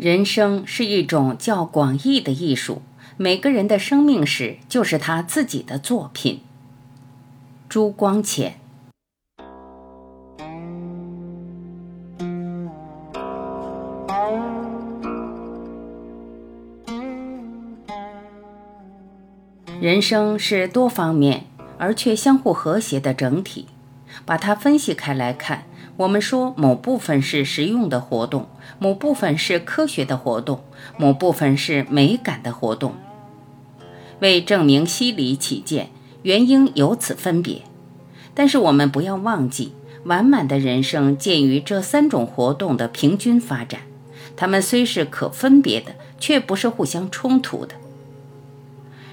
人生是一种较广义的艺术，每个人的生命史就是他自己的作品。朱光潜。人生是多方面而却相互和谐的整体，把它分析开来看。我们说某部分是实用的活动，某部分是科学的活动，某部分是美感的活动。为证明析理起见，原因有此分别。但是我们不要忘记，完满的人生鉴于这三种活动的平均发展，它们虽是可分别的，却不是互相冲突的。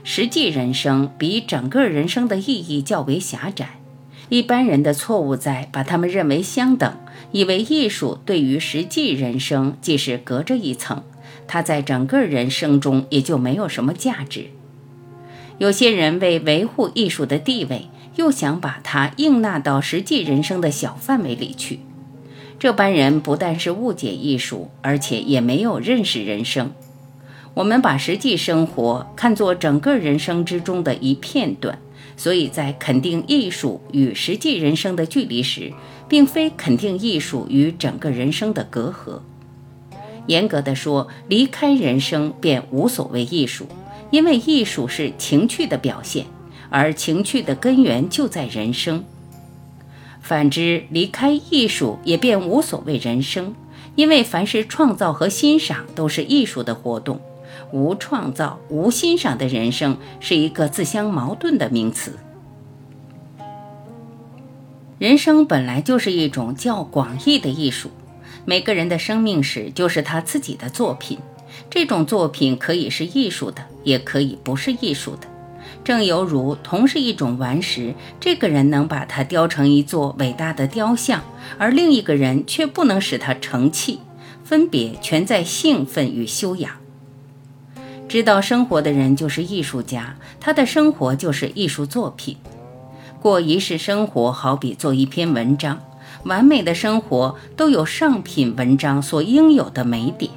实际人生比整个人生的意义较为狭窄。一般人的错误在把他们认为相等，以为艺术对于实际人生既是隔着一层，它在整个人生中也就没有什么价值。有些人为维护艺术的地位，又想把它硬纳到实际人生的小范围里去。这般人不但是误解艺术，而且也没有认识人生。我们把实际生活看作整个人生之中的一片段。所以在肯定艺术与实际人生的距离时，并非肯定艺术与整个人生的隔阂。严格的说，离开人生便无所谓艺术，因为艺术是情趣的表现，而情趣的根源就在人生。反之，离开艺术也便无所谓人生，因为凡是创造和欣赏都是艺术的活动。无创造、无欣赏的人生是一个自相矛盾的名词。人生本来就是一种较广义的艺术，每个人的生命史就是他自己的作品。这种作品可以是艺术的，也可以不是艺术的。正犹如同是一种顽石，这个人能把它雕成一座伟大的雕像，而另一个人却不能使它成器，分别全在兴奋与修养。知道生活的人就是艺术家，他的生活就是艺术作品。过一世生活，好比做一篇文章，完美的生活都有上品文章所应有的美点。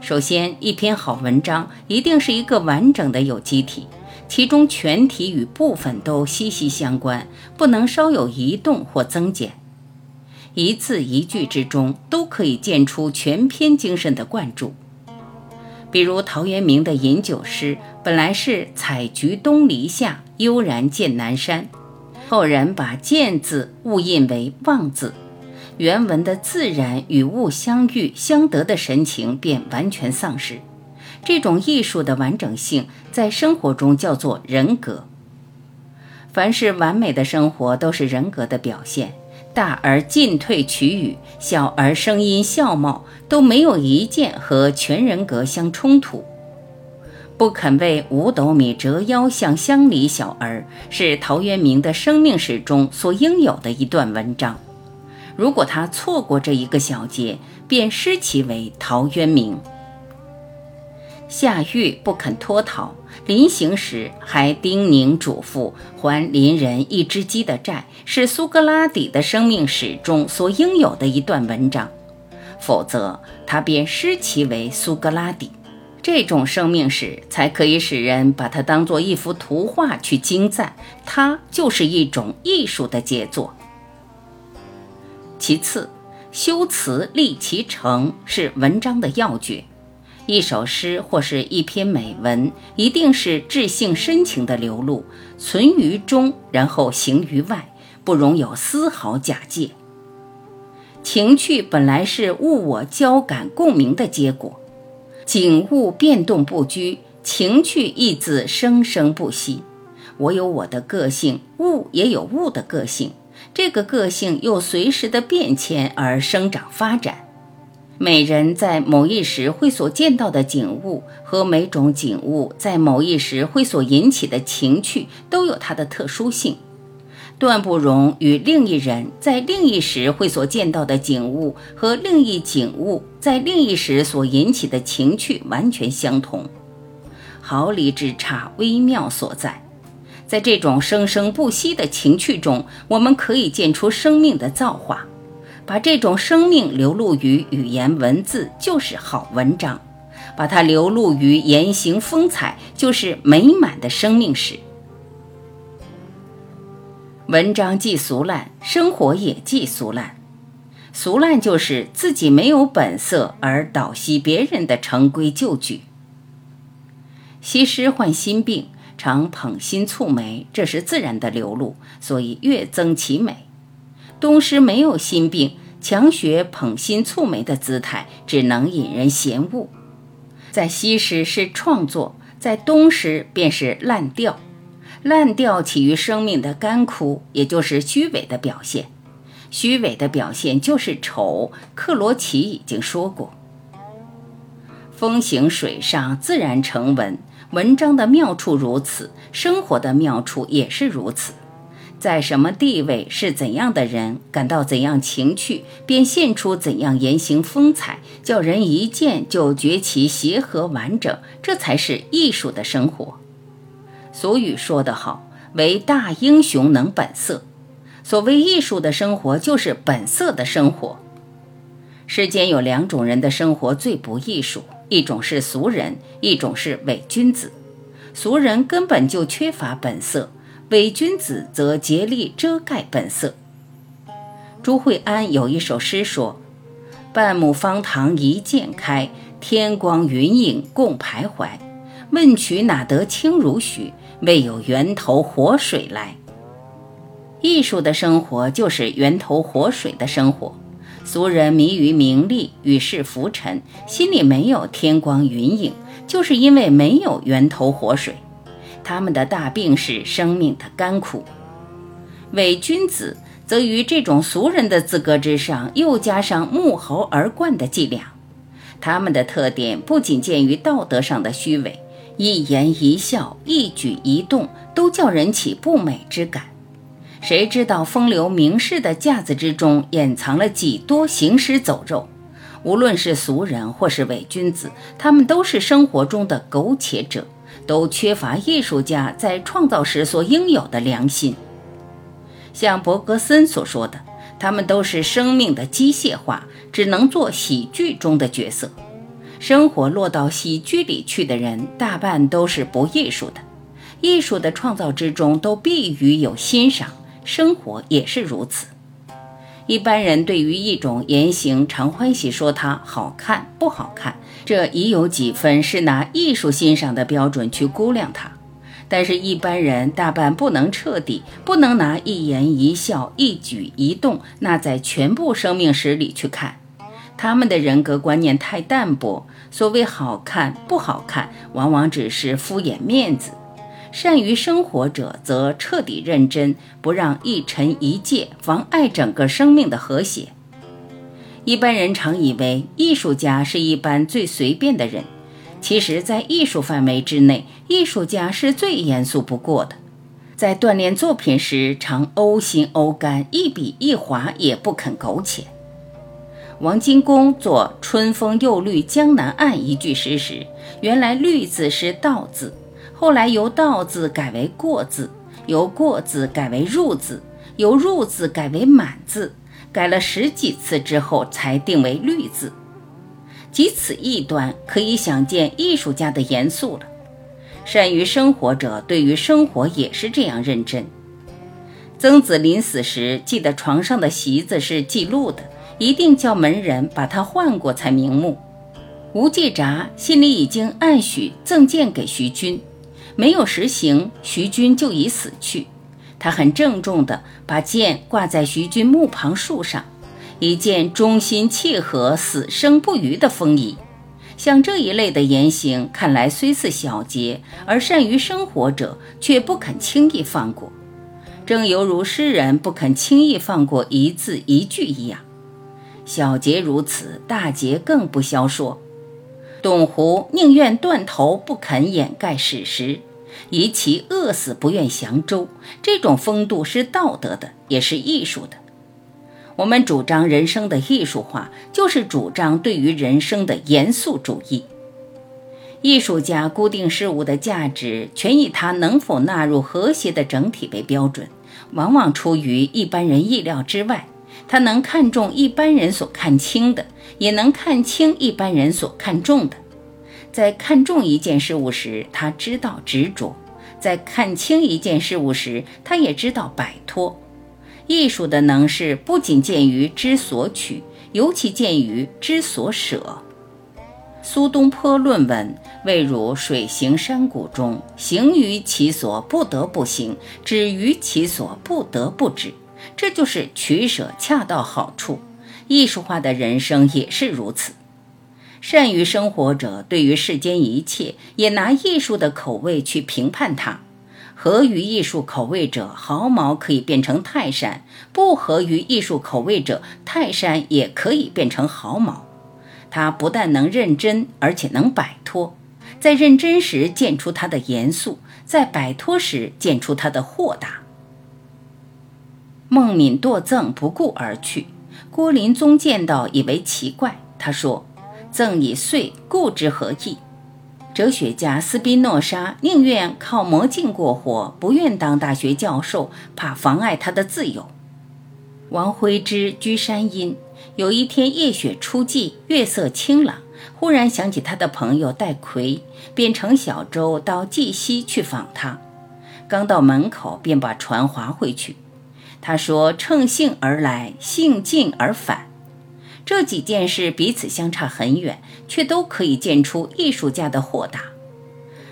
首先，一篇好文章一定是一个完整的有机体，其中全体与部分都息息相关，不能稍有移动或增减。一字一句之中都可以见出全篇精神的灌注。比如陶渊明的饮酒诗，本来是“采菊东篱下，悠然见南山”，后人把“见”字误印为“望”字，原文的自然与物相遇相得的神情便完全丧失。这种艺术的完整性，在生活中叫做人格。凡是完美的生活，都是人格的表现。大而进退取语，小而声音笑貌，都没有一件和全人格相冲突。不肯为五斗米折腰向乡里小儿，是陶渊明的生命史中所应有的一段文章。如果他错过这一个小节，便失其为陶渊明。夏玉不肯脱逃。临行时还叮咛嘱咐还邻人一只鸡的债，是苏格拉底的生命史中所应有的一段文章，否则他便失其为苏格拉底。这种生命史才可以使人把它当做一幅图画去精赞，它就是一种艺术的杰作。其次，修辞立其成是文章的要诀。一首诗或是一篇美文，一定是至性深情的流露，存于中，然后行于外，不容有丝毫假借。情趣本来是物我交感共鸣的结果，景物变动不居，情趣亦自生生不息。我有我的个性，物也有物的个性，这个个性又随时的变迁而生长发展。每人在某一时会所见到的景物和每种景物在某一时会所引起的情趣都有它的特殊性，断不容与另一人在另一时会所见到的景物和另一景物在另一时所引起的情趣完全相同。毫厘之差，微妙所在。在这种生生不息的情趣中，我们可以见出生命的造化。把这种生命流露于语言文字，就是好文章；把它流露于言行风采，就是美满的生命史。文章既俗烂，生活也既俗烂。俗烂就是自己没有本色而倒吸别人的成规旧矩。西施患心病，常捧心蹙眉，这是自然的流露，所以越增其美。东施没有心病，强学捧心蹙眉的姿态，只能引人嫌恶。在西施是创作，在东施便是烂调。烂调起于生命的干枯，也就是虚伪的表现。虚伪的表现就是丑。克罗齐已经说过：“风行水上，自然成文。”文章的妙处如此，生活的妙处也是如此。在什么地位，是怎样的人，感到怎样情趣，便现出怎样言行风采，叫人一见就觉其协和完整。这才是艺术的生活。俗语说得好：“唯大英雄能本色。”所谓艺术的生活，就是本色的生活。世间有两种人的生活最不艺术，一种是俗人，一种是伪君子。俗人根本就缺乏本色，伪君子则竭力遮盖本色。朱惠安有一首诗说：“半亩方塘一鉴开，天光云影共徘徊。问渠哪得清如许？”为有源头活水来。艺术的生活就是源头活水的生活。俗人迷于名利，与世浮沉，心里没有天光云影，就是因为没有源头活水。他们的大病是生命的干枯。伪君子则于这种俗人的资格之上，又加上目猴而冠的伎俩。他们的特点不仅见于道德上的虚伪。一言一笑，一举一动，都叫人起不美之感。谁知道风流名士的架子之中，掩藏了几多行尸走肉？无论是俗人或是伪君子，他们都是生活中的苟且者，都缺乏艺术家在创造时所应有的良心。像伯格森所说的，他们都是生命的机械化，只能做喜剧中的角色。生活落到喜剧里去的人，大半都是不艺术的。艺术的创造之中，都必于有欣赏。生活也是如此。一般人对于一种言行，常欢喜说它好看不好看，这已有几分是拿艺术欣赏的标准去估量它。但是，一般人大半不能彻底，不能拿一言一笑、一举一动，那在全部生命史里去看。他们的人格观念太淡薄，所谓好看不好看，往往只是敷衍面子。善于生活者则彻底认真，不让一尘一界妨碍整个生命的和谐。一般人常以为艺术家是一般最随便的人，其实，在艺术范围之内，艺术家是最严肃不过的。在锻炼作品时，常呕心呕肝，一笔一划也不肯苟且。王金公作“春风又绿江南岸”一句诗时，原来“绿”字是“道”字，后来由“道”字改为“过”字，由“过”字改为“入”字，由“入”字改为“满”字，改了十几次之后才定为“绿”字。即此一端，可以想见艺术家的严肃了。善于生活者对于生活也是这样认真。曾子临死时记得床上的席子是记录的。一定叫门人把它换过才瞑目。吴季札心里已经暗许赠剑给徐君，没有实行，徐君就已死去。他很郑重地把剑挂在徐君墓旁树上，一件忠心契合、死生不渝的风衣。像这一类的言行，看来虽似小节，而善于生活者却不肯轻易放过，正犹如诗人不肯轻易放过一字一句一样。小节如此，大节更不消说。董狐宁愿断头不肯掩盖史实，以其饿死不愿降周。这种风度是道德的，也是艺术的。我们主张人生的艺术化，就是主张对于人生的严肃主义。艺术家固定事物的价值，全以它能否纳入和谐的整体为标准，往往出于一般人意料之外。他能看重一般人所看轻的，也能看清一般人所看重的。在看重一件事物时，他知道执着；在看清一件事物时，他也知道摆脱。艺术的能事不仅见于知所取，尤其见于知所舍。苏东坡论文：“未如水行山谷中，行于其所不得不行，止于其所不得不止。”这就是取舍恰到好处，艺术化的人生也是如此。善于生活者，对于世间一切，也拿艺术的口味去评判它。合于艺术口味者，毫毛可以变成泰山；不合于艺术口味者，泰山也可以变成毫毛。他不但能认真，而且能摆脱。在认真时见出他的严肃，在摆脱时见出他的豁达。孟敏堕赠，不顾而去。郭林宗见到，以为奇怪。他说：“赠已碎，顾之何益？”哲学家斯宾诺莎宁愿靠魔镜过活，不愿当大学教授，怕妨碍他的自由。王徽之居山阴，有一天夜雪初霁，月色清朗，忽然想起他的朋友戴逵，便乘小舟到蓟溪去访他。刚到门口，便把船划回去。他说：“乘兴而来，兴尽而返，这几件事彼此相差很远，却都可以见出艺术家的豁达。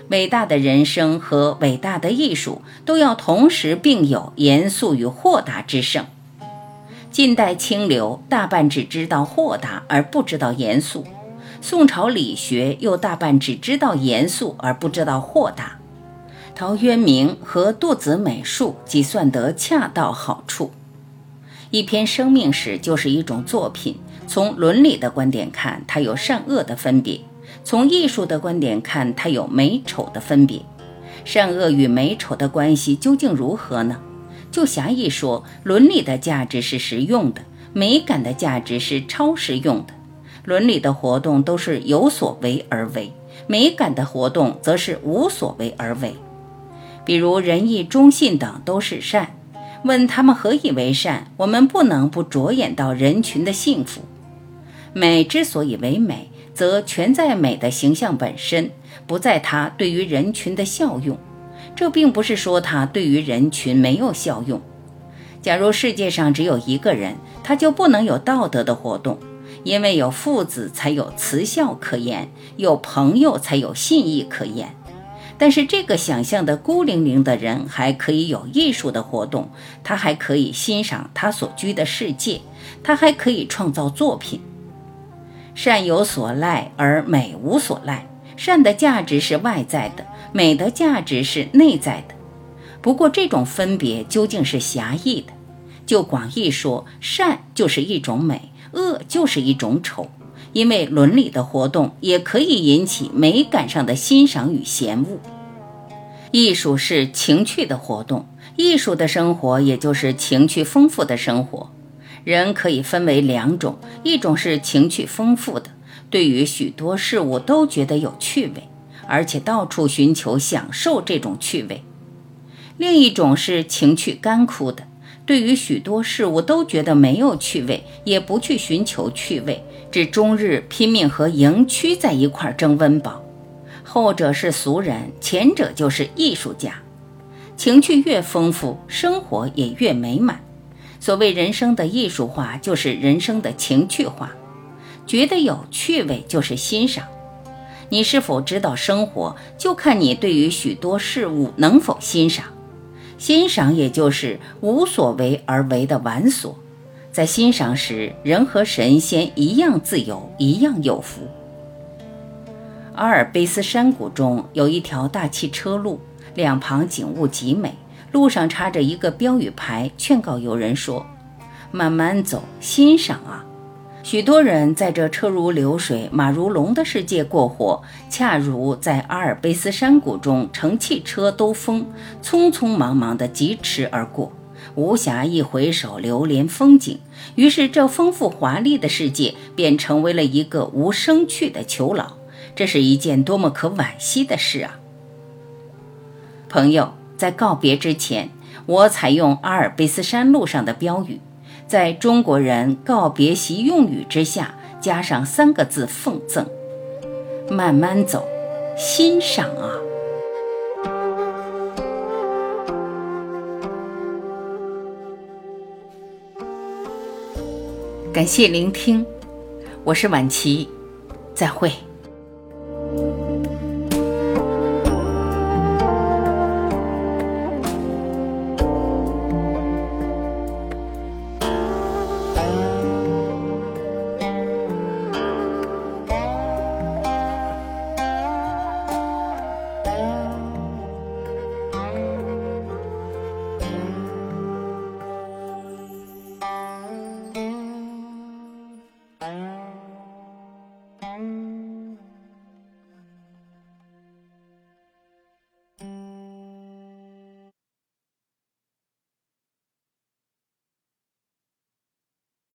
伟大的人生和伟大的艺术都要同时并有严肃与豁达之盛。近代清流大半只知道豁达而不知道严肃，宋朝理学又大半只知道严肃而不知道豁达。”陶渊明和杜子美术即算得恰到好处。一篇生命史就是一种作品。从伦理的观点看，它有善恶的分别；从艺术的观点看，它有美丑的分别。善恶与美丑的关系究竟如何呢？就狭义说，伦理的价值是实用的，美感的价值是超实用的。伦理的活动都是有所为而为，美感的活动则是无所为而为。比如仁义忠信等都是善，问他们何以为善？我们不能不着眼到人群的幸福。美之所以为美，则全在美的形象本身，不在它对于人群的效用。这并不是说它对于人群没有效用。假如世界上只有一个人，他就不能有道德的活动，因为有父子才有慈孝可言，有朋友才有信义可言。但是这个想象的孤零零的人还可以有艺术的活动，他还可以欣赏他所居的世界，他还可以创造作品。善有所赖而美无所赖，善的价值是外在的，美的价值是内在的。不过这种分别究竟是狭义的。就广义说，善就是一种美，恶就是一种丑。因为伦理的活动也可以引起美感上的欣赏与嫌恶。艺术是情趣的活动，艺术的生活也就是情趣丰富的生活。人可以分为两种：一种是情趣丰富的，对于许多事物都觉得有趣味，而且到处寻求享受这种趣味；另一种是情趣干枯的，对于许多事物都觉得没有趣味，也不去寻求趣味。只终日拼命和营区在一块争温饱，后者是俗人，前者就是艺术家。情趣越丰富，生活也越美满。所谓人生的艺术化，就是人生的情趣化。觉得有趣味就是欣赏。你是否知道生活，就看你对于许多事物能否欣赏。欣赏也就是无所为而为的玩索。在欣赏时，人和神仙一样自由，一样有福。阿尔卑斯山谷中有一条大汽车路，两旁景物极美，路上插着一个标语牌，劝告游人说：“慢慢走，欣赏啊！”许多人在这车如流水、马如龙的世界过活，恰如在阿尔卑斯山谷中乘汽车兜风，匆匆忙忙地疾驰而过。无暇一回首流连风景，于是这丰富华丽的世界便成为了一个无生趣的囚牢。这是一件多么可惋惜的事啊！朋友，在告别之前，我采用阿尔卑斯山路上的标语：在中国人告别习用语之下，加上三个字奉赠：慢慢走，欣赏啊！感谢聆听，我是晚琪，再会。